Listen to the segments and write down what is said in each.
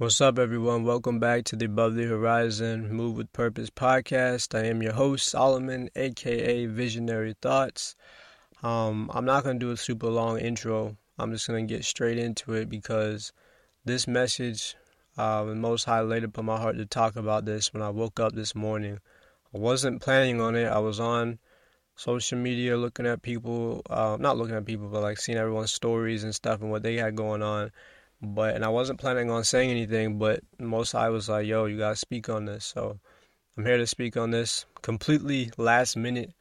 What's up, everyone? Welcome back to the Above the Horizon Move with Purpose podcast. I am your host, Solomon, aka Visionary Thoughts. Um, I'm not going to do a super long intro. I'm just going to get straight into it because this message, uh, the Most High laid upon my heart to talk about this when I woke up this morning. I wasn't planning on it. I was on social media looking at people, uh, not looking at people, but like seeing everyone's stories and stuff and what they had going on but and I wasn't planning on saying anything, but most I was like, "Yo, you gotta speak on this." So I'm here to speak on this completely last minute.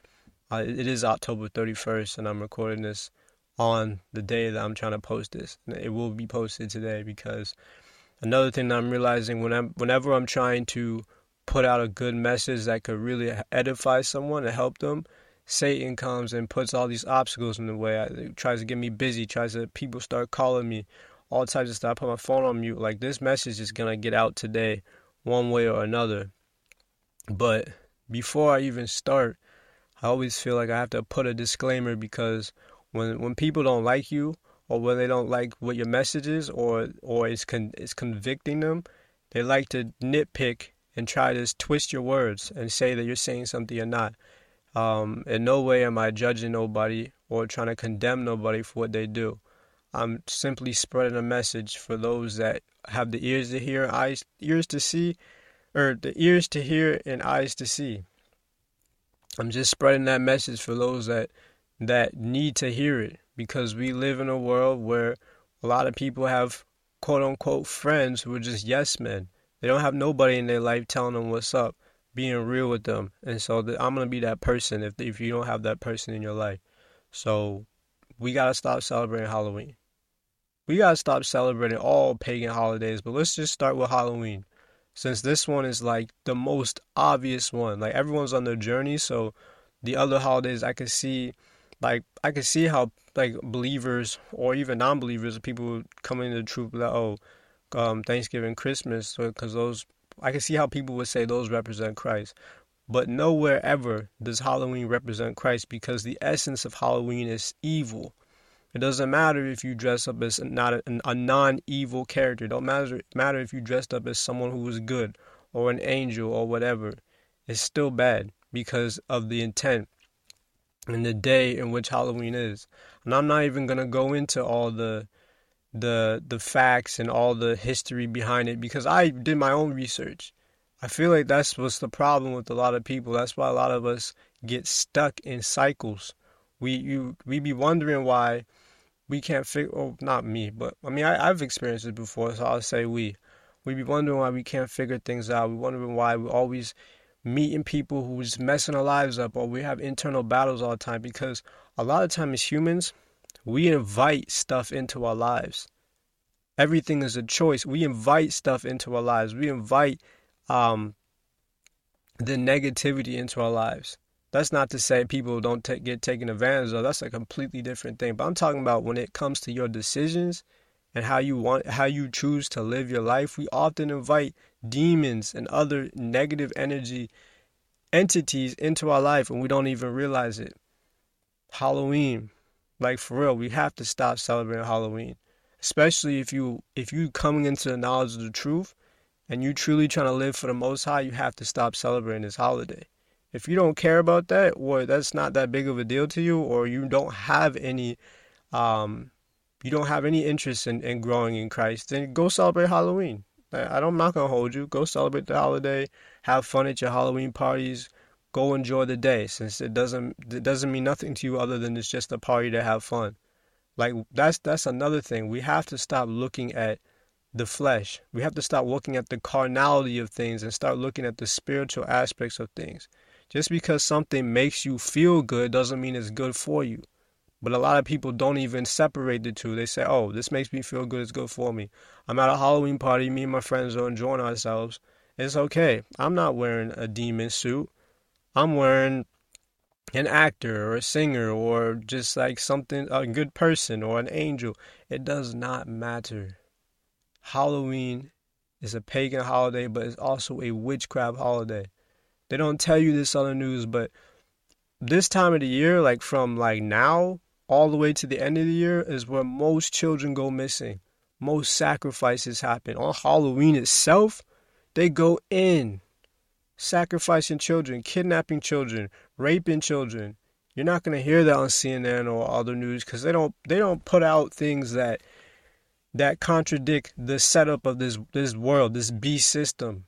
Uh, it is October 31st, and I'm recording this on the day that I'm trying to post this. It will be posted today because another thing that I'm realizing when I'm, whenever I'm trying to put out a good message that could really edify someone and help them, Satan comes and puts all these obstacles in the way. It tries to get me busy. Tries to people start calling me all types of stuff. I put my phone on mute. Like this message is gonna get out today, one way or another. But before I even start, I always feel like I have to put a disclaimer because when when people don't like you or when they don't like what your message is or or it's con- it's convicting them, they like to nitpick and try to twist your words and say that you're saying something you're not. Um, in no way am I judging nobody or trying to condemn nobody for what they do. I'm simply spreading a message for those that have the ears to hear, eyes ears to see, or the ears to hear and eyes to see. I'm just spreading that message for those that that need to hear it because we live in a world where a lot of people have quote unquote friends who are just yes men. They don't have nobody in their life telling them what's up, being real with them. And so I'm going to be that person if if you don't have that person in your life. So we got to stop celebrating Halloween. We got to stop celebrating all pagan holidays, but let's just start with Halloween. Since this one is like the most obvious one. Like everyone's on their journey, so the other holidays I could see like I could see how like believers or even non-believers, people coming to the truth that oh, um, Thanksgiving, Christmas, because those I can see how people would say those represent Christ. But nowhere ever does Halloween represent Christ because the essence of Halloween is evil. It doesn't matter if you dress up as not a, a non-evil character. It don't matter matter if you dressed up as someone who was good or an angel or whatever. It's still bad because of the intent and the day in which Halloween is. And I'm not even gonna go into all the the the facts and all the history behind it because I did my own research. I feel like that's what's the problem with a lot of people. That's why a lot of us get stuck in cycles. We you we be wondering why we can't figure. Oh, not me, but I mean I, I've experienced it before, so I'll say we. We be wondering why we can't figure things out. We wondering why we always meeting people who's messing our lives up, or we have internal battles all the time. Because a lot of times as humans, we invite stuff into our lives. Everything is a choice. We invite stuff into our lives. We invite um, the negativity into our lives. That's not to say people don't get taken advantage of. That's a completely different thing. But I'm talking about when it comes to your decisions and how you want, how you choose to live your life. We often invite demons and other negative energy entities into our life, and we don't even realize it. Halloween, like for real, we have to stop celebrating Halloween, especially if you if you coming into the knowledge of the truth and you truly trying to live for the Most High, you have to stop celebrating this holiday. If you don't care about that, or that's not that big of a deal to you, or you don't have any, um, you don't have any interest in, in growing in Christ, then go celebrate Halloween. I don't, I'm not gonna hold you. Go celebrate the holiday. Have fun at your Halloween parties. Go enjoy the day, since it doesn't it doesn't mean nothing to you other than it's just a party to have fun. Like that's that's another thing. We have to stop looking at the flesh. We have to stop looking at the carnality of things and start looking at the spiritual aspects of things. Just because something makes you feel good doesn't mean it's good for you. But a lot of people don't even separate the two. They say, oh, this makes me feel good, it's good for me. I'm at a Halloween party, me and my friends are enjoying ourselves. It's okay. I'm not wearing a demon suit. I'm wearing an actor or a singer or just like something, a good person or an angel. It does not matter. Halloween is a pagan holiday, but it's also a witchcraft holiday. They don't tell you this on the news, but this time of the year, like from like now all the way to the end of the year, is where most children go missing. most sacrifices happen. On Halloween itself, they go in sacrificing children, kidnapping children, raping children. You're not going to hear that on CNN or other news cuz they don't they don't put out things that that contradict the setup of this this world, this beast system.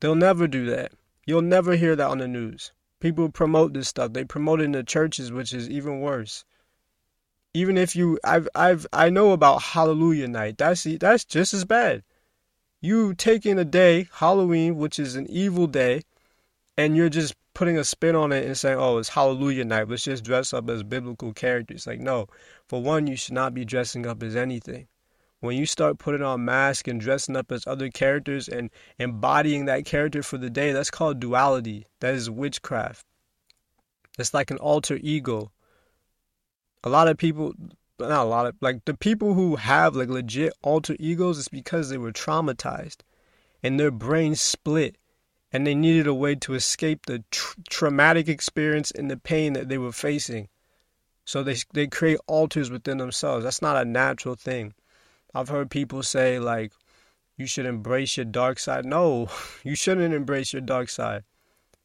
They'll never do that. You'll never hear that on the news. People promote this stuff. They promote it in the churches, which is even worse. Even if you, I've, I've, I know about Hallelujah Night. That's that's just as bad. You taking a day, Halloween, which is an evil day, and you're just putting a spin on it and saying, "Oh, it's Hallelujah Night. Let's just dress up as biblical characters." Like, no. For one, you should not be dressing up as anything when you start putting on masks and dressing up as other characters and embodying that character for the day, that's called duality. That is witchcraft. It's like an alter ego. A lot of people, not a lot of, like the people who have like legit alter egos, it's because they were traumatized and their brain split and they needed a way to escape the tr- traumatic experience and the pain that they were facing. So they they create alters within themselves. That's not a natural thing. I've heard people say like you should embrace your dark side. No, you shouldn't embrace your dark side.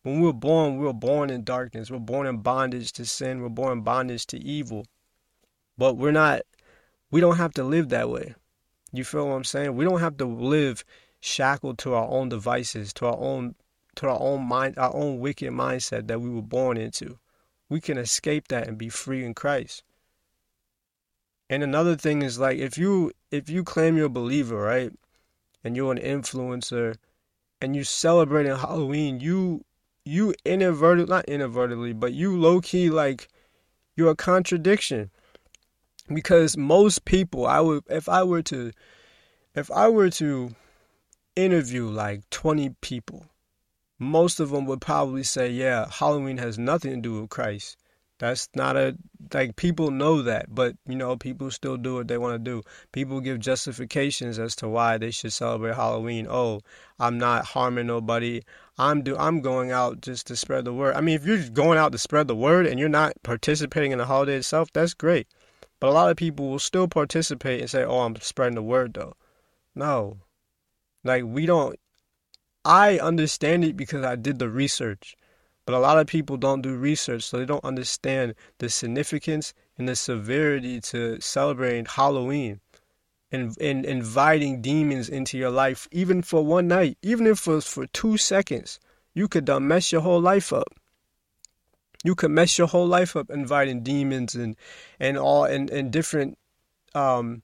When we're born, we're born in darkness. We're born in bondage to sin. We're born in bondage to evil. But we're not we don't have to live that way. You feel what I'm saying? We don't have to live shackled to our own devices, to our own to our own mind, our own wicked mindset that we were born into. We can escape that and be free in Christ. And another thing is like if you if you claim you're a believer, right? And you're an influencer and you're celebrating Halloween, you you inadvertently not inadvertently, but you low key like you're a contradiction. Because most people I would if I were to if I were to interview like 20 people, most of them would probably say, yeah, Halloween has nothing to do with Christ. That's not a like people know that, but you know people still do what they want to do. People give justifications as to why they should celebrate Halloween. Oh, I'm not harming nobody. I'm do I'm going out just to spread the word. I mean, if you're going out to spread the word and you're not participating in the holiday itself, that's great. But a lot of people will still participate and say, "Oh, I'm spreading the word though." No. Like we don't I understand it because I did the research. But a lot of people don't do research, so they don't understand the significance and the severity to celebrating Halloween and, and inviting demons into your life, even for one night, even if it was for two seconds. You could uh, mess your whole life up. You could mess your whole life up inviting demons and and all and, and different um,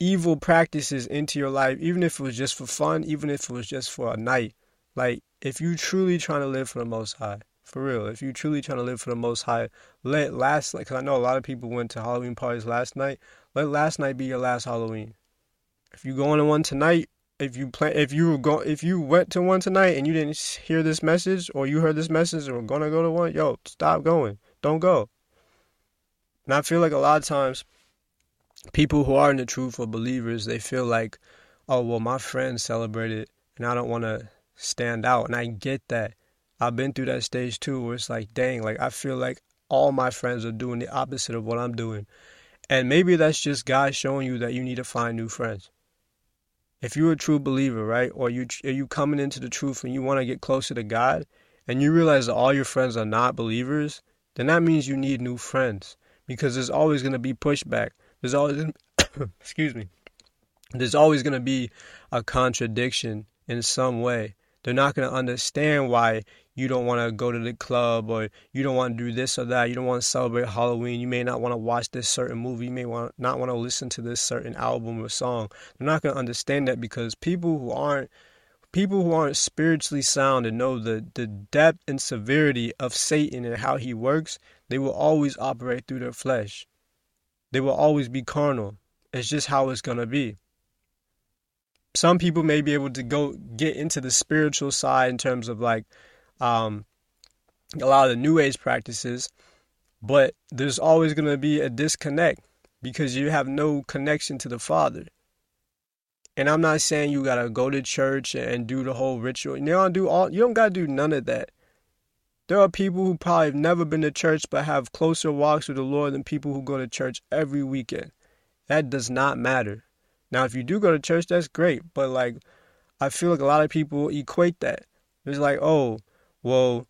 evil practices into your life, even if it was just for fun, even if it was just for a night. Like if you truly trying to live for the Most High, for real, if you truly trying to live for the Most High, let last night, because I know a lot of people went to Halloween parties last night. Let last night be your last Halloween. If you going to one tonight, if you plan, if you were go, if you went to one tonight and you didn't hear this message, or you heard this message, or were gonna go to one, yo, stop going. Don't go. And I feel like a lot of times, people who are in the truth or believers, they feel like, oh well, my friends celebrated, and I don't want to stand out. And I get that. I've been through that stage too where it's like, dang, like I feel like all my friends are doing the opposite of what I'm doing. And maybe that's just God showing you that you need to find new friends. If you're a true believer, right? Or you are you coming into the truth and you want to get closer to God and you realize that all your friends are not believers, then that means you need new friends because there's always going to be pushback. There's always excuse me. There's always going to be a contradiction in some way. They're not going to understand why you don't want to go to the club or you don't want to do this or that. You don't want to celebrate Halloween. You may not want to watch this certain movie. You may want not want to listen to this certain album or song. They're not going to understand that because people who aren't people who aren't spiritually sound and know the, the depth and severity of Satan and how he works, they will always operate through their flesh. They will always be carnal. It's just how it's going to be some people may be able to go get into the spiritual side in terms of like um, a lot of the new age practices, but there's always going to be a disconnect because you have no connection to the Father. And I'm not saying you gotta go to church and do the whole ritual. You don't do all. You don't gotta do none of that. There are people who probably have never been to church but have closer walks with the Lord than people who go to church every weekend. That does not matter. Now, if you do go to church, that's great. But like, I feel like a lot of people equate that. It's like, oh, well,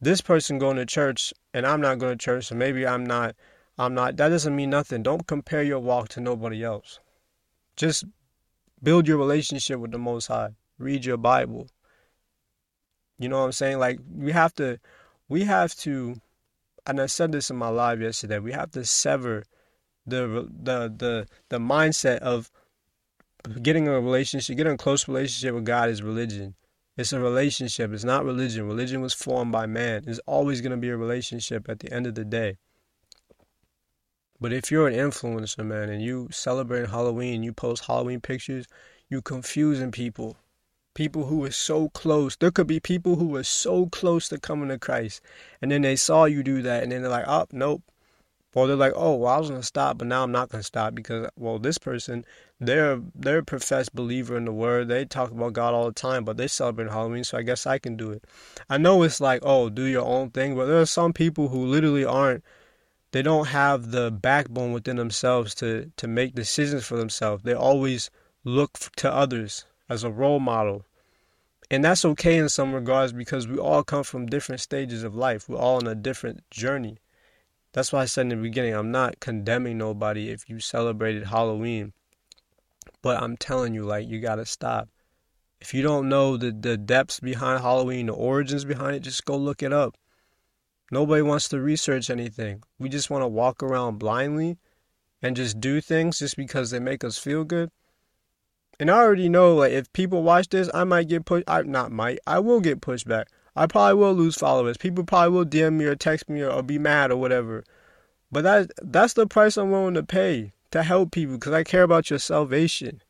this person going to church and I'm not going to church, so maybe I'm not. I'm not. That doesn't mean nothing. Don't compare your walk to nobody else. Just build your relationship with the Most High. Read your Bible. You know what I'm saying? Like we have to, we have to, and I said this in my live yesterday. We have to sever the the the the mindset of getting a relationship, getting a close relationship with God is religion. It's a relationship. It's not religion. Religion was formed by man. It's always going to be a relationship at the end of the day. But if you're an influencer, man, and you celebrate Halloween, you post Halloween pictures, you confusing people. People who are so close. There could be people who were so close to coming to Christ. And then they saw you do that and then they're like, oh, nope. Or they're like, oh, well, I was gonna stop, but now I'm not gonna stop because, well, this person, they're they're a professed believer in the Word. They talk about God all the time, but they celebrate Halloween, so I guess I can do it. I know it's like, oh, do your own thing, but there are some people who literally aren't they don't have the backbone within themselves to to make decisions for themselves. They always look to others as a role model. And that's okay in some regards because we all come from different stages of life. We're all on a different journey. That's why I said in the beginning, I'm not condemning nobody if you celebrated Halloween. But I'm telling you, like, you gotta stop. If you don't know the, the depths behind Halloween, the origins behind it, just go look it up. Nobody wants to research anything. We just want to walk around blindly and just do things just because they make us feel good. And I already know, like, if people watch this, I might get pushed. I not might. I will get pushed back. I probably will lose followers. People probably will DM me or text me or, or be mad or whatever. But that that's the price I'm willing to pay to help people because I care about your salvation.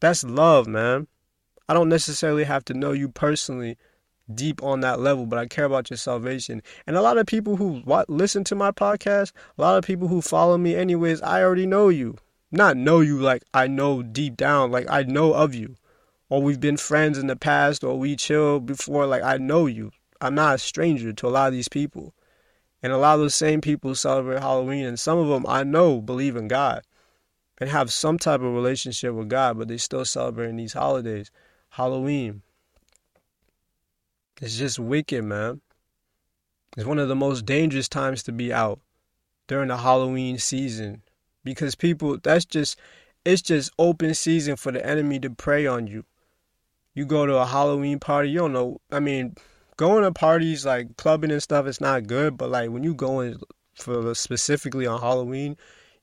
That's love, man. I don't necessarily have to know you personally deep on that level, but I care about your salvation. And a lot of people who listen to my podcast, a lot of people who follow me, anyways, I already know you. Not know you like I know deep down, like I know of you. Or we've been friends in the past, or we chill before, like I know you. I'm not a stranger to a lot of these people. And a lot of those same people celebrate Halloween, and some of them I know believe in God and have some type of relationship with God, but they're still celebrating these holidays. Halloween, it's just wicked, man. It's one of the most dangerous times to be out during the Halloween season because people that's just it's just open season for the enemy to prey on you. You go to a Halloween party, you don't know. I mean, going to parties like clubbing and stuff, it's not good. But like when you going for specifically on Halloween,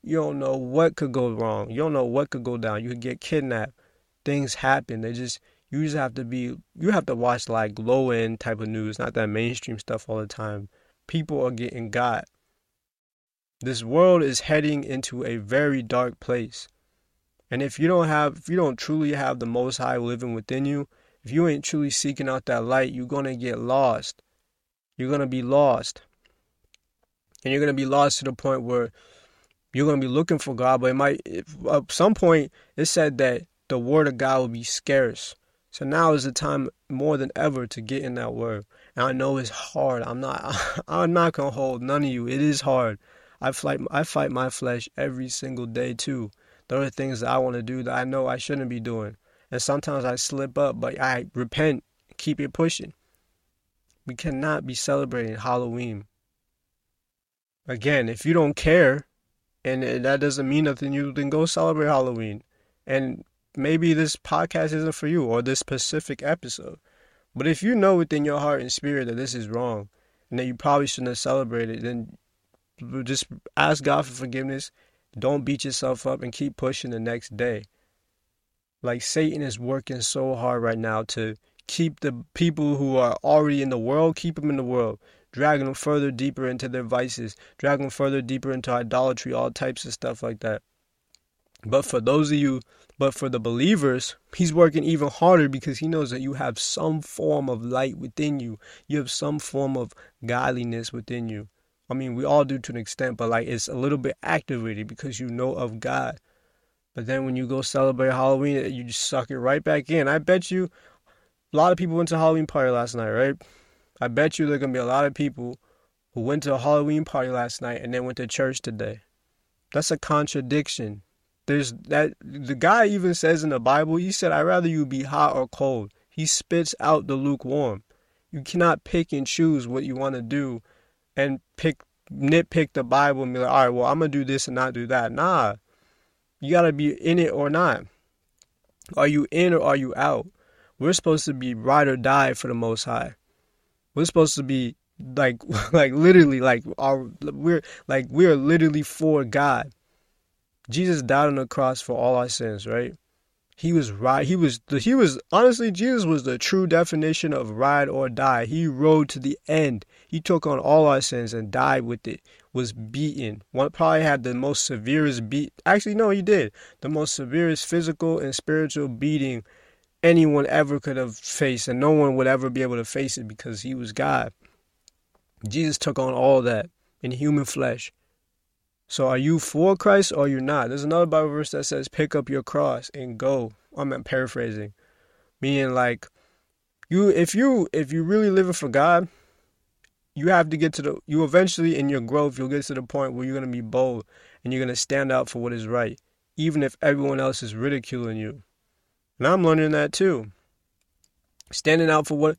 you don't know what could go wrong. You don't know what could go down. You could get kidnapped. Things happen. They just you just have to be you have to watch like low end type of news, not that mainstream stuff all the time. People are getting got. This world is heading into a very dark place. And if you don't have if you don't truly have the most high living within you, if you ain't truly seeking out that light, you're going to get lost. You're going to be lost. And you're going to be lost to the point where you're going to be looking for God, but it might at some point it said that the word of God will be scarce. So now is the time more than ever to get in that word. And I know it's hard. I'm not I'm not gonna hold none of you. It is hard. I fight I fight my flesh every single day too. There are things that I want to do that I know I shouldn't be doing. And sometimes I slip up, but I repent, keep it pushing. We cannot be celebrating Halloween. Again, if you don't care and that doesn't mean nothing, you then go celebrate Halloween. And maybe this podcast isn't for you or this specific episode. But if you know within your heart and spirit that this is wrong and that you probably shouldn't have celebrated, then just ask God for forgiveness. Don't beat yourself up and keep pushing the next day. Like Satan is working so hard right now to keep the people who are already in the world, keep them in the world, dragging them further deeper into their vices, dragging them further deeper into idolatry, all types of stuff like that. But for those of you but for the believers, he's working even harder because he knows that you have some form of light within you. You have some form of godliness within you. I mean, we all do to an extent, but like it's a little bit activated because you know of God. But then when you go celebrate Halloween, you just suck it right back in. I bet you a lot of people went to Halloween party last night, right? I bet you there are gonna be a lot of people who went to a Halloween party last night and then went to church today. That's a contradiction. There's that the guy even says in the Bible, he said, I'd rather you be hot or cold. He spits out the lukewarm. You cannot pick and choose what you want to do and pick nitpick the Bible and be like, all right, well, I'm gonna do this and not do that. Nah. You gotta be in it or not. Are you in or are you out? We're supposed to be ride or die for the most high. We're supposed to be like like literally like our we're like we're literally for God. Jesus died on the cross for all our sins, right? He was right. He was he was honestly Jesus was the true definition of ride or die. He rode to the end. He took on all our sins and died with it. Was beaten. One probably had the most severest beat. Actually, no, he did the most severest physical and spiritual beating anyone ever could have faced, and no one would ever be able to face it because he was God. Jesus took on all that in human flesh. So are you for Christ or you're not? There's another Bible verse that says, pick up your cross and go. I'm paraphrasing. Meaning like you if you if you really living for God, you have to get to the you eventually in your growth you'll get to the point where you're gonna be bold and you're gonna stand out for what is right, even if everyone else is ridiculing you. And I'm learning that too. Standing out for what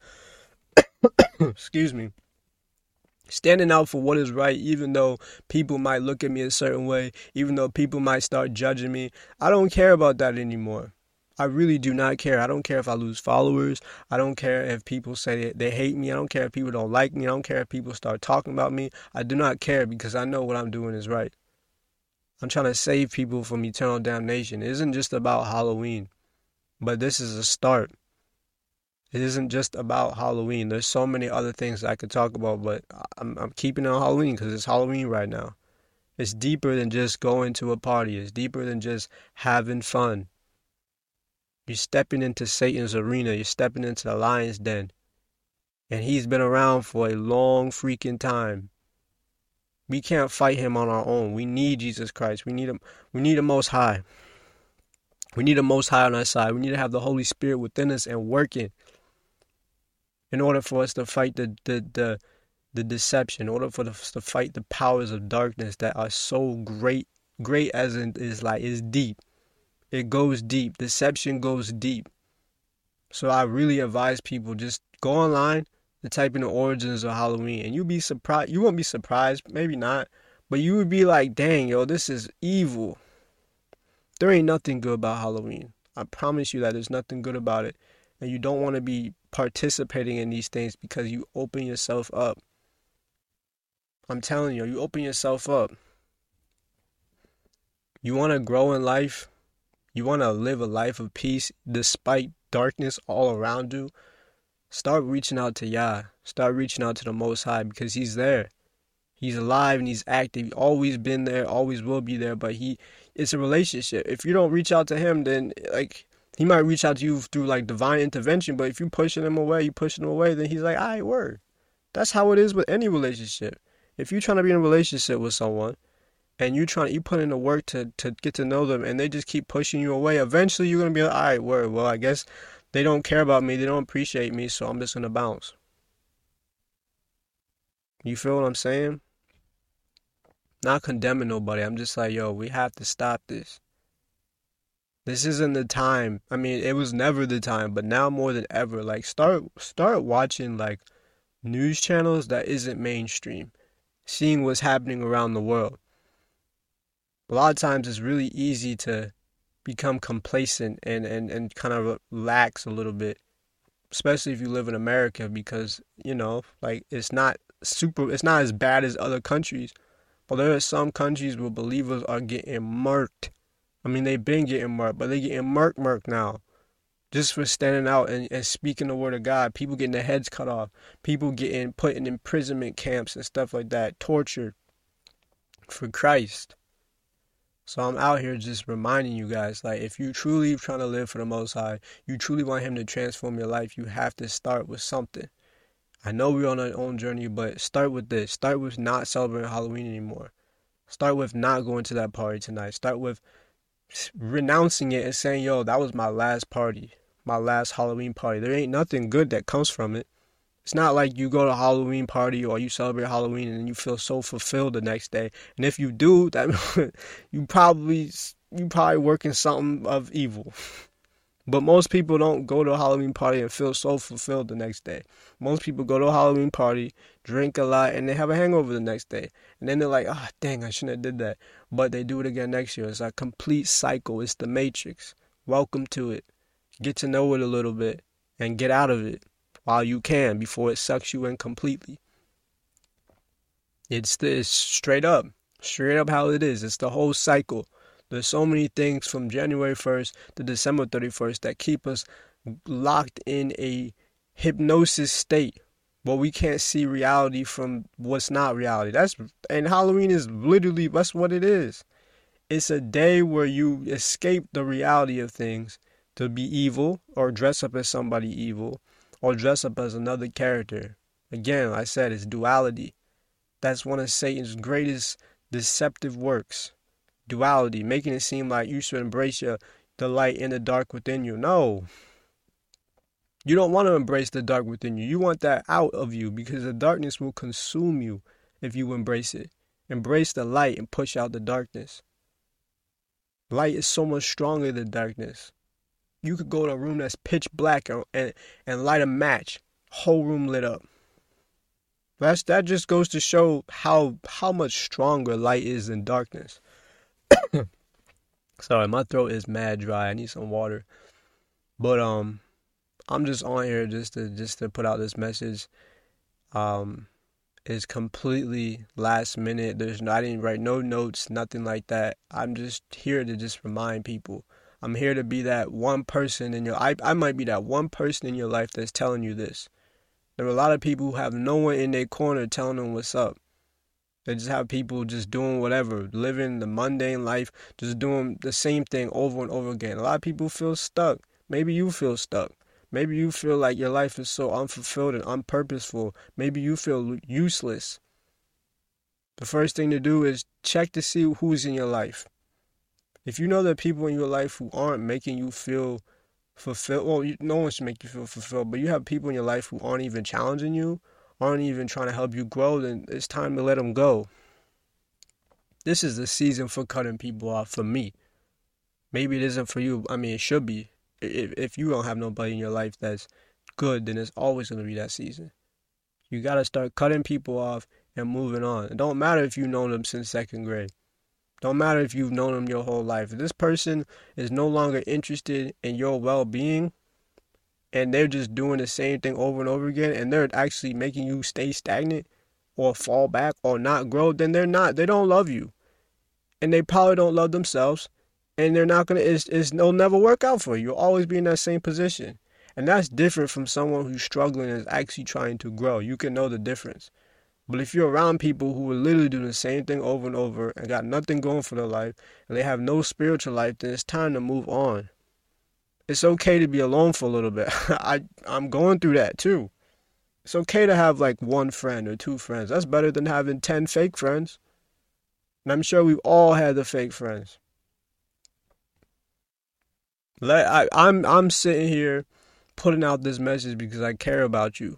excuse me standing out for what is right, even though people might look at me a certain way, even though people might start judging me. I don't care about that anymore. I really do not care. I don't care if I lose followers. I don't care if people say they hate me. I don't care if people don't like me. I don't care if people start talking about me. I do not care because I know what I'm doing is right. I'm trying to save people from eternal damnation. It isn't just about Halloween, but this is a start. It isn't just about Halloween. There's so many other things I could talk about, but I'm, I'm keeping on Halloween because it's Halloween right now. It's deeper than just going to a party. It's deeper than just having fun. You're stepping into Satan's arena. You're stepping into the lion's den. And he's been around for a long freaking time. We can't fight him on our own. We need Jesus Christ. We need him. We need him most high. We need the most high on our side. We need to have the Holy Spirit within us and working in order for us to fight the the the, the deception, in order for us to fight the powers of darkness that are so great, great as in is like is deep. It goes deep. Deception goes deep. So I really advise people just go online and type in the origins of Halloween, and you'll be surprised. You won't be surprised, maybe not, but you would be like, "Dang, yo, this is evil." There ain't nothing good about Halloween. I promise you that there's nothing good about it, and you don't want to be participating in these things because you open yourself up. I'm telling you, you open yourself up. You want to grow in life. You want to live a life of peace despite darkness all around you. Start reaching out to Yah. Start reaching out to the Most High because He's there. He's alive and He's active. He's always been there, always will be there. But He, it's a relationship. If you don't reach out to Him, then like he might reach out to you through like divine intervention, but if you pushing him away, you pushing him away, then he's like, "I right, word." That's how it is with any relationship. If you're trying to be in a relationship with someone, and you trying you put in the work to to get to know them, and they just keep pushing you away, eventually you're gonna be like, "All right, word." Well, I guess they don't care about me, they don't appreciate me, so I'm just gonna bounce. You feel what I'm saying? Not condemning nobody. I'm just like, yo, we have to stop this. This isn't the time. I mean, it was never the time, but now more than ever, like start start watching like news channels that isn't mainstream, seeing what's happening around the world. A lot of times it's really easy to become complacent and, and, and kind of relax a little bit, especially if you live in America because, you know, like it's not super it's not as bad as other countries. But there are some countries where believers are getting murked I mean, they've been getting murked, but they getting murk murk now. Just for standing out and, and speaking the word of God. People getting their heads cut off. People getting put in imprisonment camps and stuff like that. Tortured for Christ. So I'm out here just reminding you guys, like, if you truly trying to live for the Most High, you truly want Him to transform your life, you have to start with something. I know we're on our own journey, but start with this. Start with not celebrating Halloween anymore. Start with not going to that party tonight. Start with renouncing it and saying, yo, that was my last party, my last Halloween party. There ain't nothing good that comes from it. It's not like you go to a Halloween party or you celebrate Halloween and you feel so fulfilled the next day. And if you do, that you probably you probably working something of evil. But most people don't go to a Halloween party and feel so fulfilled the next day. Most people go to a Halloween party, drink a lot, and they have a hangover the next day. And then they're like, ah, oh, dang, I shouldn't have did that. But they do it again next year. It's a complete cycle. It's the matrix. Welcome to it. Get to know it a little bit and get out of it while you can before it sucks you in completely. It's this straight up, straight up how it is. It's the whole cycle. There's so many things from January 1st to December 31st that keep us locked in a hypnosis state where we can't see reality from what's not reality. That's and Halloween is literally that's what it is. It's a day where you escape the reality of things to be evil or dress up as somebody evil or dress up as another character. Again, I said it's duality. That's one of Satan's greatest deceptive works. Duality, making it seem like you should embrace your, the light in the dark within you. No. You don't want to embrace the dark within you. You want that out of you because the darkness will consume you if you embrace it. Embrace the light and push out the darkness. Light is so much stronger than darkness. You could go to a room that's pitch black and, and, and light a match, whole room lit up. That's that just goes to show how how much stronger light is than darkness. Sorry, my throat is mad dry. I need some water. But um I'm just on here just to just to put out this message. Um it's completely last minute. There's I didn't write no notes, nothing like that. I'm just here to just remind people. I'm here to be that one person in your I I might be that one person in your life that's telling you this. There are a lot of people who have no one in their corner telling them what's up. They just have people just doing whatever, living the mundane life, just doing the same thing over and over again. A lot of people feel stuck. Maybe you feel stuck. Maybe you feel like your life is so unfulfilled and unpurposeful. Maybe you feel useless. The first thing to do is check to see who's in your life. If you know that people in your life who aren't making you feel fulfilled. Well, you, no one should make you feel fulfilled, but you have people in your life who aren't even challenging you, aren't even trying to help you grow. Then it's time to let them go. This is the season for cutting people off for me. Maybe it isn't for you. I mean, it should be. If if you don't have nobody in your life that's good, then it's always gonna be that season. You gotta start cutting people off and moving on. It don't matter if you've known them since second grade. Don't matter if you've known them your whole life. If this person is no longer interested in your well being and they're just doing the same thing over and over again and they're actually making you stay stagnant or fall back or not grow, then they're not. They don't love you. And they probably don't love themselves. And they're not gonna it's, it's it'll never work out for you. You'll always be in that same position. And that's different from someone who's struggling and is actually trying to grow. You can know the difference. But if you're around people who are literally doing the same thing over and over and got nothing going for their life and they have no spiritual life, then it's time to move on. It's okay to be alone for a little bit. I I'm going through that too. It's okay to have like one friend or two friends. That's better than having 10 fake friends. And I'm sure we've all had the fake friends. Let I, I'm I'm sitting here putting out this message because I care about you.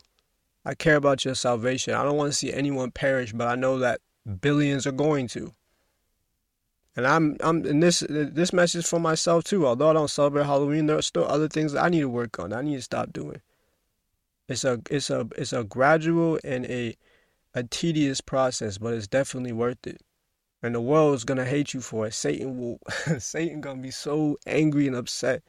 I care about your salvation. I don't want to see anyone perish, but I know that billions are going to. And I'm I'm in this this message for myself too. Although I don't celebrate Halloween, there are still other things I need to work on. I need to stop doing. It's a it's a it's a gradual and a a tedious process, but it's definitely worth it. And the world is gonna hate you for it. Satan will Satan gonna be so angry and upset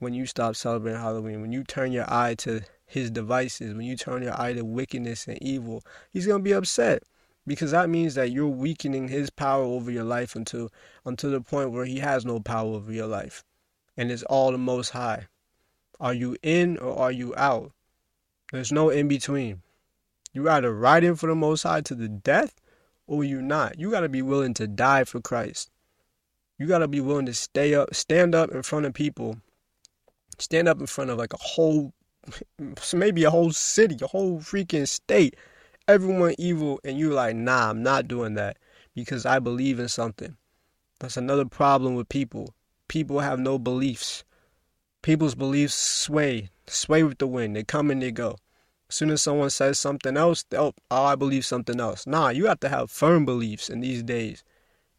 when you stop celebrating Halloween, when you turn your eye to his devices, when you turn your eye to wickedness and evil, he's to be upset because that means that you're weakening his power over your life until until the point where he has no power over your life and it's all the most high. Are you in or are you out? There's no in between. You either ride in for the most high to the death or you not. You got to be willing to die for christ. You got to be willing to stay up stand up in front of people stand up in front of like a whole maybe a whole city, a whole freaking state, everyone evil, and you're like, nah, I'm not doing that because I believe in something. That's another problem with people. People have no beliefs. People's beliefs sway, sway with the wind. They come and they go. As soon as someone says something else, oh, oh, I believe something else. Nah, you have to have firm beliefs in these days.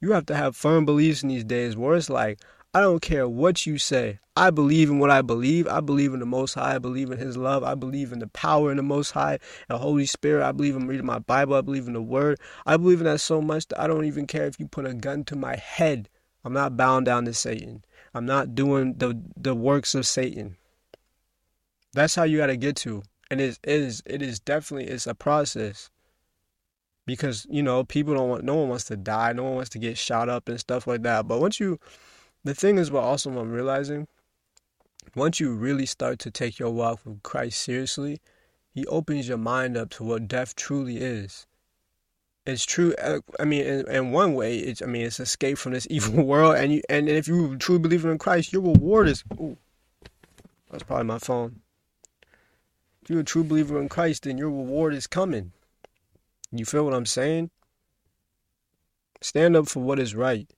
You have to have firm beliefs in these days where it's like, I don't care what you say. I believe in what I believe. I believe in the Most High. I believe in His love. I believe in the power in the Most High and Holy Spirit. I believe in reading my Bible. I believe in the Word. I believe in that so much that I don't even care if you put a gun to my head. I'm not bound down to Satan. I'm not doing the the works of Satan. That's how you got to get to, and it is it is definitely it's a process because you know people don't want no one wants to die no one wants to get shot up and stuff like that but once you the thing is what also I'm realizing once you really start to take your walk with Christ seriously he opens your mind up to what death truly is it's true uh, I mean in, in one way it's I mean it's escape from this evil world and you and if you truly believe in Christ your reward is ooh, that's probably my phone if you're a true believer in Christ then your reward is coming you feel what I'm saying? Stand up for what is right.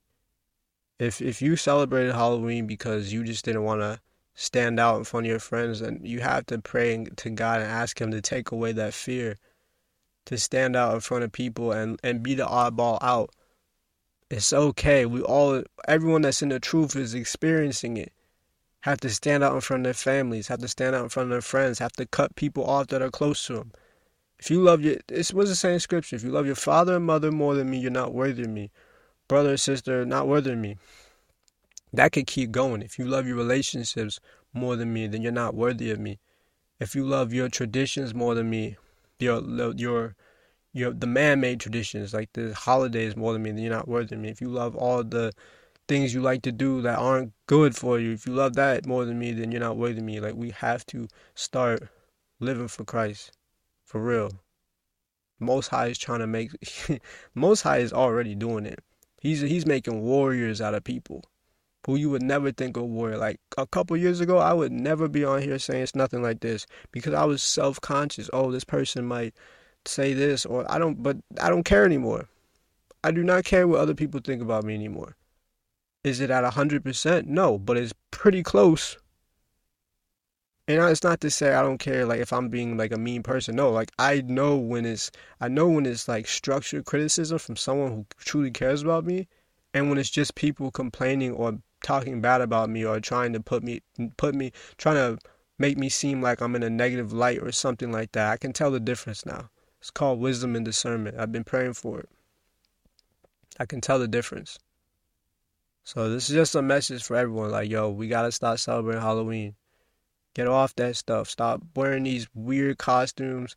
If if you celebrated Halloween because you just didn't want to stand out in front of your friends, then you have to pray to God and ask Him to take away that fear, to stand out in front of people and and be the oddball out. It's okay. We all, everyone that's in the truth is experiencing it. Have to stand out in front of their families. Have to stand out in front of their friends. Have to cut people off that are close to them. If you love your, this was the same scripture. If you love your father and mother more than me, you're not worthy of me. Brother or sister, not worthy of me. That could keep going. If you love your relationships more than me, then you're not worthy of me. If you love your traditions more than me, your your your the man-made traditions like the holidays more than me, then you're not worthy of me. If you love all the things you like to do that aren't good for you, if you love that more than me, then you're not worthy of me. Like we have to start living for Christ. For real. Most High is trying to make Most High is already doing it. He's he's making warriors out of people who you would never think of warrior. Like a couple years ago, I would never be on here saying it's nothing like this because I was self conscious. Oh, this person might say this, or I don't. But I don't care anymore. I do not care what other people think about me anymore. Is it at hundred percent? No, but it's pretty close and it's not to say I don't care like if I'm being like a mean person. No, like I know when it's I know when it's like structured criticism from someone who truly cares about me, and when it's just people complaining or talking bad about me or trying to put me put me trying to make me seem like I'm in a negative light or something like that. I can tell the difference now. It's called wisdom and discernment. I've been praying for it. I can tell the difference. So this is just a message for everyone like yo, we got to stop celebrating Halloween. Get off that stuff. Stop wearing these weird costumes.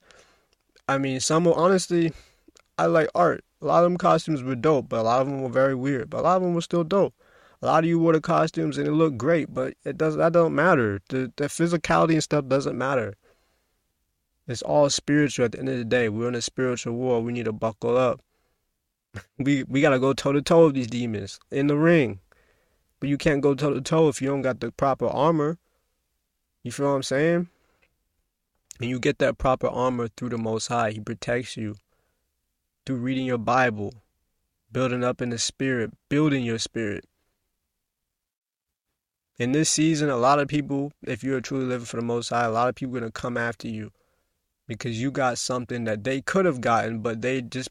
I mean, some honestly, I like art. A lot of them costumes were dope, but a lot of them were very weird. But a lot of them were still dope. A lot of you wore the costumes and it looked great, but it does that don't matter. The the physicality and stuff doesn't matter. It's all spiritual at the end of the day. We're in a spiritual war. We need to buckle up. we we gotta go toe to toe with these demons in the ring. But you can't go toe to toe if you don't got the proper armor. You feel what I'm saying? And you get that proper armor through the Most High. He protects you through reading your Bible, building up in the spirit, building your spirit. In this season, a lot of people, if you're truly living for the Most High, a lot of people are going to come after you because you got something that they could have gotten, but they just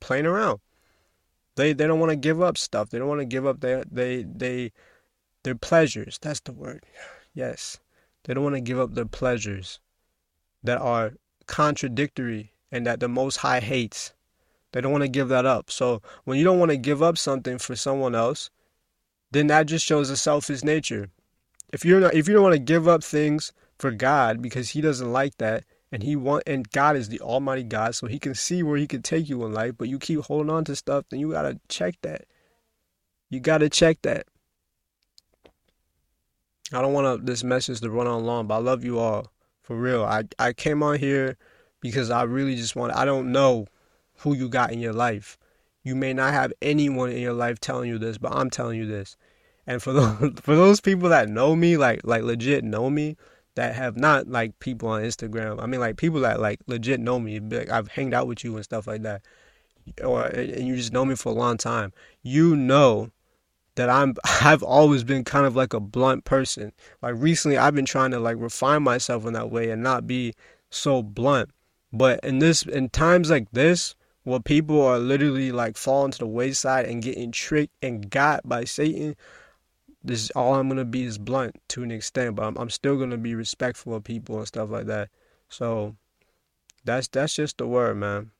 playing around. They they don't want to give up stuff. They don't want to give up their they they their pleasures. That's the word. Yes. They don't want to give up their pleasures that are contradictory and that the Most High hates. They don't want to give that up. So when you don't want to give up something for someone else, then that just shows a selfish nature. If you're not, if you don't want to give up things for God because He doesn't like that, and He want, and God is the Almighty God, so He can see where He can take you in life, but you keep holding on to stuff, then you gotta check that. You gotta check that. I don't want this message to run on long, but I love you all for real. I I came on here because I really just want. I don't know who you got in your life. You may not have anyone in your life telling you this, but I'm telling you this. And for those for those people that know me, like like legit know me, that have not like people on Instagram. I mean like people that like legit know me. Like I've hanged out with you and stuff like that, or and you just know me for a long time. You know that I'm I've always been kind of like a blunt person. Like recently I've been trying to like refine myself in that way and not be so blunt. But in this in times like this where people are literally like falling to the wayside and getting tricked and got by Satan, this is all I'm gonna be is blunt to an extent, but I'm, I'm still gonna be respectful of people and stuff like that. So that's that's just the word, man.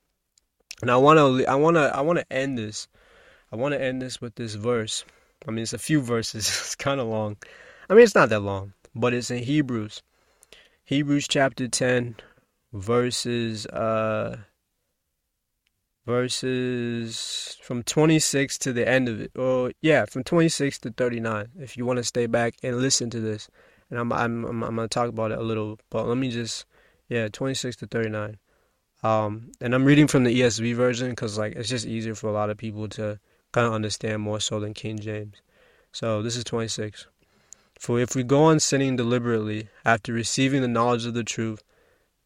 And I wanna I wanna I wanna end this. I wanna end this with this verse. I mean, it's a few verses. it's kind of long. I mean, it's not that long, but it's in Hebrews. Hebrews chapter 10, verses uh verses from 26 to the end of it. Or yeah, from 26 to 39. If you want to stay back and listen to this, and I'm I'm I'm, I'm gonna talk about it a little, but let me just yeah, 26 to 39. Um, and I'm reading from the ESV version because like it's just easier for a lot of people to kind of understand more so than King James. So this is 26. For if we go on sinning deliberately after receiving the knowledge of the truth,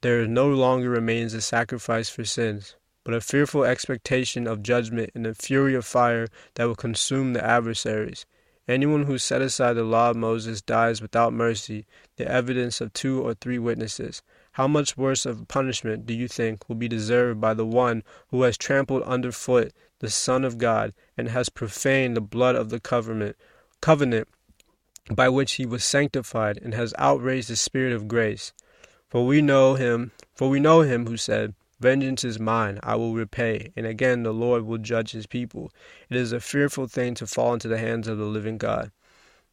there no longer remains a sacrifice for sins but a fearful expectation of judgment and a fury of fire that will consume the adversaries. Anyone who set aside the law of Moses dies without mercy, the evidence of two or three witnesses. How much worse of punishment do you think will be deserved by the one who has trampled underfoot the Son of God and has profaned the blood of the covenant, covenant by which he was sanctified and has outraged the Spirit of grace? For we know him, for we know him who said, Vengeance is mine, I will repay. And again, the Lord will judge his people. It is a fearful thing to fall into the hands of the living God.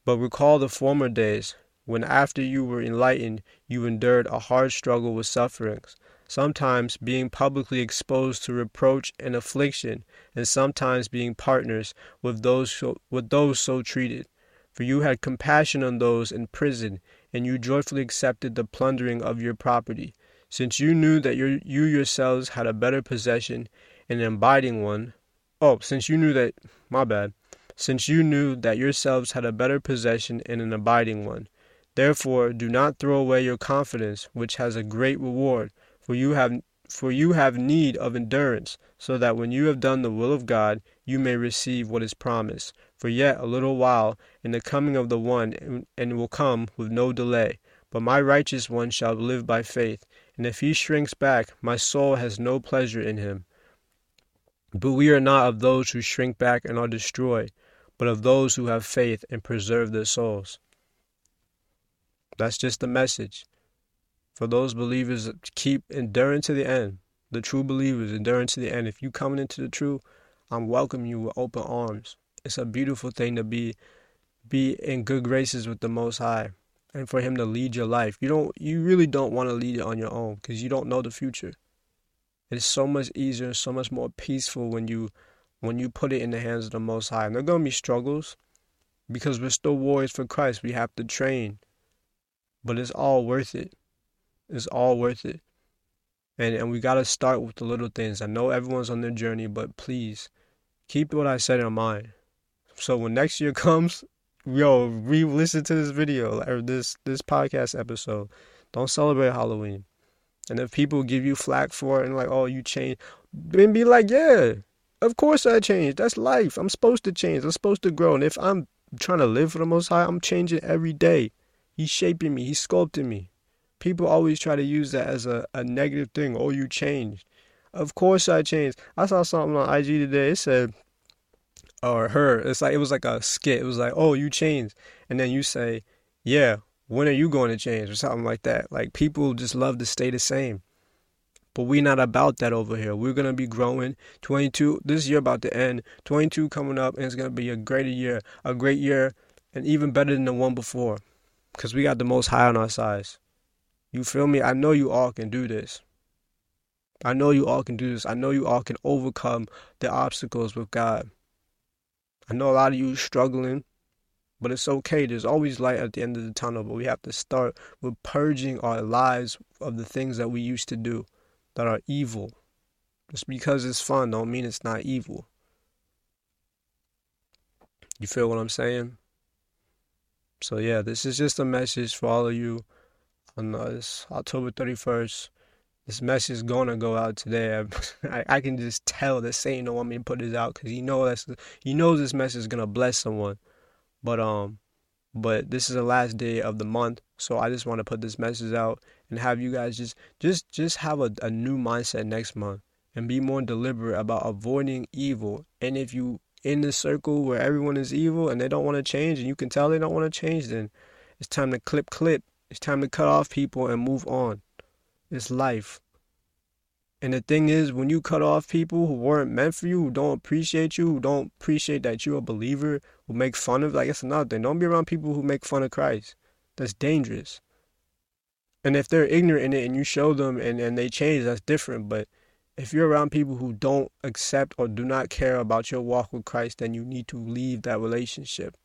But recall the former days, when after you were enlightened, you endured a hard struggle with sufferings, sometimes being publicly exposed to reproach and affliction, and sometimes being partners with those so, with those so treated. For you had compassion on those in prison, and you joyfully accepted the plundering of your property since you knew that you yourselves had a better possession and an abiding one. Oh, since you knew that, my bad. Since you knew that yourselves had a better possession and an abiding one. Therefore, do not throw away your confidence, which has a great reward, for you have for you have need of endurance, so that when you have done the will of God, you may receive what is promised. For yet a little while, and the coming of the one, and will come with no delay. But my righteous one shall live by faith, and if he shrinks back, my soul has no pleasure in him. But we are not of those who shrink back and are destroyed, but of those who have faith and preserve their souls. That's just the message. For those believers, keep enduring to the end. The true believers enduring to the end. If you coming into the truth, I'm welcoming you with open arms. It's a beautiful thing to be be in good graces with the Most High and for him to lead your life. You don't you really don't want to lead it on your own because you don't know the future. It's so much easier, so much more peaceful when you when you put it in the hands of the most high. And there're gonna be struggles because we're still warriors for Christ. We have to train. But it's all worth it. It's all worth it. And and we gotta start with the little things. I know everyone's on their journey, but please keep what I said in mind. So when next year comes, yo, re-listen to this video or this this podcast episode. Don't celebrate Halloween. And if people give you flack for it and like, oh, you changed, then be like, yeah, of course I changed. That's life. I'm supposed to change. I'm supposed to grow. And if I'm trying to live for the Most High, I'm changing every day. He's shaping me. He's sculpting me. People always try to use that as a, a negative thing. Oh, you changed. Of course I changed. I saw something on IG today. It said or her. It's like it was like a skit. It was like, "Oh, you changed," and then you say, "Yeah, when are you going to change?" or something like that. Like people just love to stay the same. But we're not about that over here. We're gonna be growing. 22 this year about to end. 22 coming up, and it's gonna be a greater year, a great year, and even better than the one before, because we got the most high on our sides. You feel me? I know you all can do this. I know you all can do this. I know you all can overcome the obstacles with God. I know a lot of you struggling, but it's okay. There's always light at the end of the tunnel, but we have to start with purging our lives of the things that we used to do that are evil. Just because it's fun don't mean it's not evil. You feel what I'm saying? So yeah, this is just a message for all of you on this October 31st this message is gonna go out today. I, I can just tell that Satan don't want me to put this out because he know that's he knows this message is gonna bless someone. But um, but this is the last day of the month, so I just want to put this message out and have you guys just just just have a, a new mindset next month and be more deliberate about avoiding evil. And if you in the circle where everyone is evil and they don't want to change and you can tell they don't want to change, then it's time to clip clip. It's time to cut off people and move on. It's life. And the thing is, when you cut off people who weren't meant for you, who don't appreciate you, who don't appreciate that you're a believer, who make fun of, like, it's another thing. Don't be around people who make fun of Christ. That's dangerous. And if they're ignorant in it and you show them and, and they change, that's different. But if you're around people who don't accept or do not care about your walk with Christ, then you need to leave that relationship.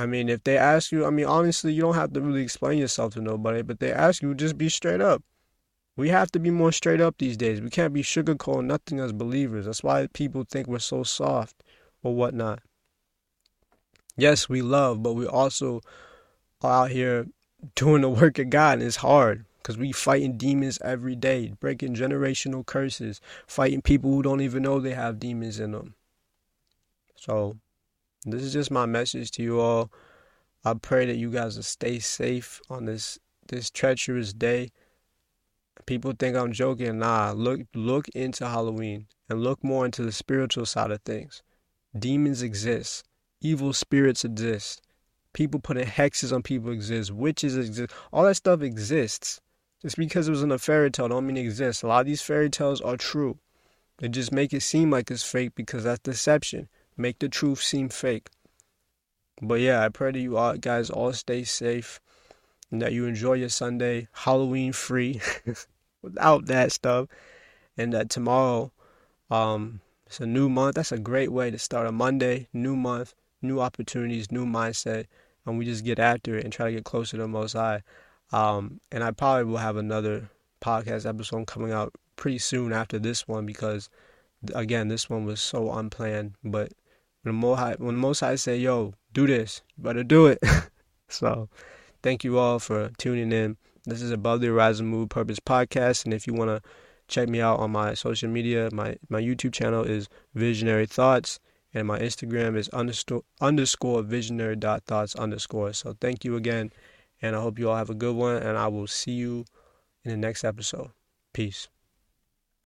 I mean, if they ask you, I mean, honestly, you don't have to really explain yourself to nobody, but they ask you, just be straight up. We have to be more straight up these days. We can't be sugarcoating nothing as believers. That's why people think we're so soft or whatnot. Yes, we love, but we also are out here doing the work of God, and it's hard because we fighting demons every day, breaking generational curses, fighting people who don't even know they have demons in them. So, this is just my message to you all. I pray that you guys will stay safe on this this treacherous day. People think I'm joking. Nah, look look into Halloween and look more into the spiritual side of things. Demons exist. Evil spirits exist. People putting hexes on people exist. Witches exist. All that stuff exists. Just because it was in a fairy tale don't mean it exists. A lot of these fairy tales are true. They just make it seem like it's fake because that's deception. Make the truth seem fake. But yeah, I pray that you all guys all stay safe and that you enjoy your Sunday Halloween free without that stuff. And that tomorrow, um, it's a new month. That's a great way to start a Monday, new month, new opportunities, new mindset, and we just get after it and try to get closer to the Most High. Um, and I probably will have another podcast episode coming out pretty soon after this one because, again, this one was so unplanned. But when the Most High, when the Most High say, "Yo, do this," you better do it. so, thank you all for tuning in. This is Above the Horizon Move Purpose podcast, and if you want to check me out on my social media, my my YouTube channel is Visionary Thoughts and my Instagram is underscore underscore visionary dot thoughts underscore. So thank you again, and I hope you all have a good one, and I will see you in the next episode. Peace.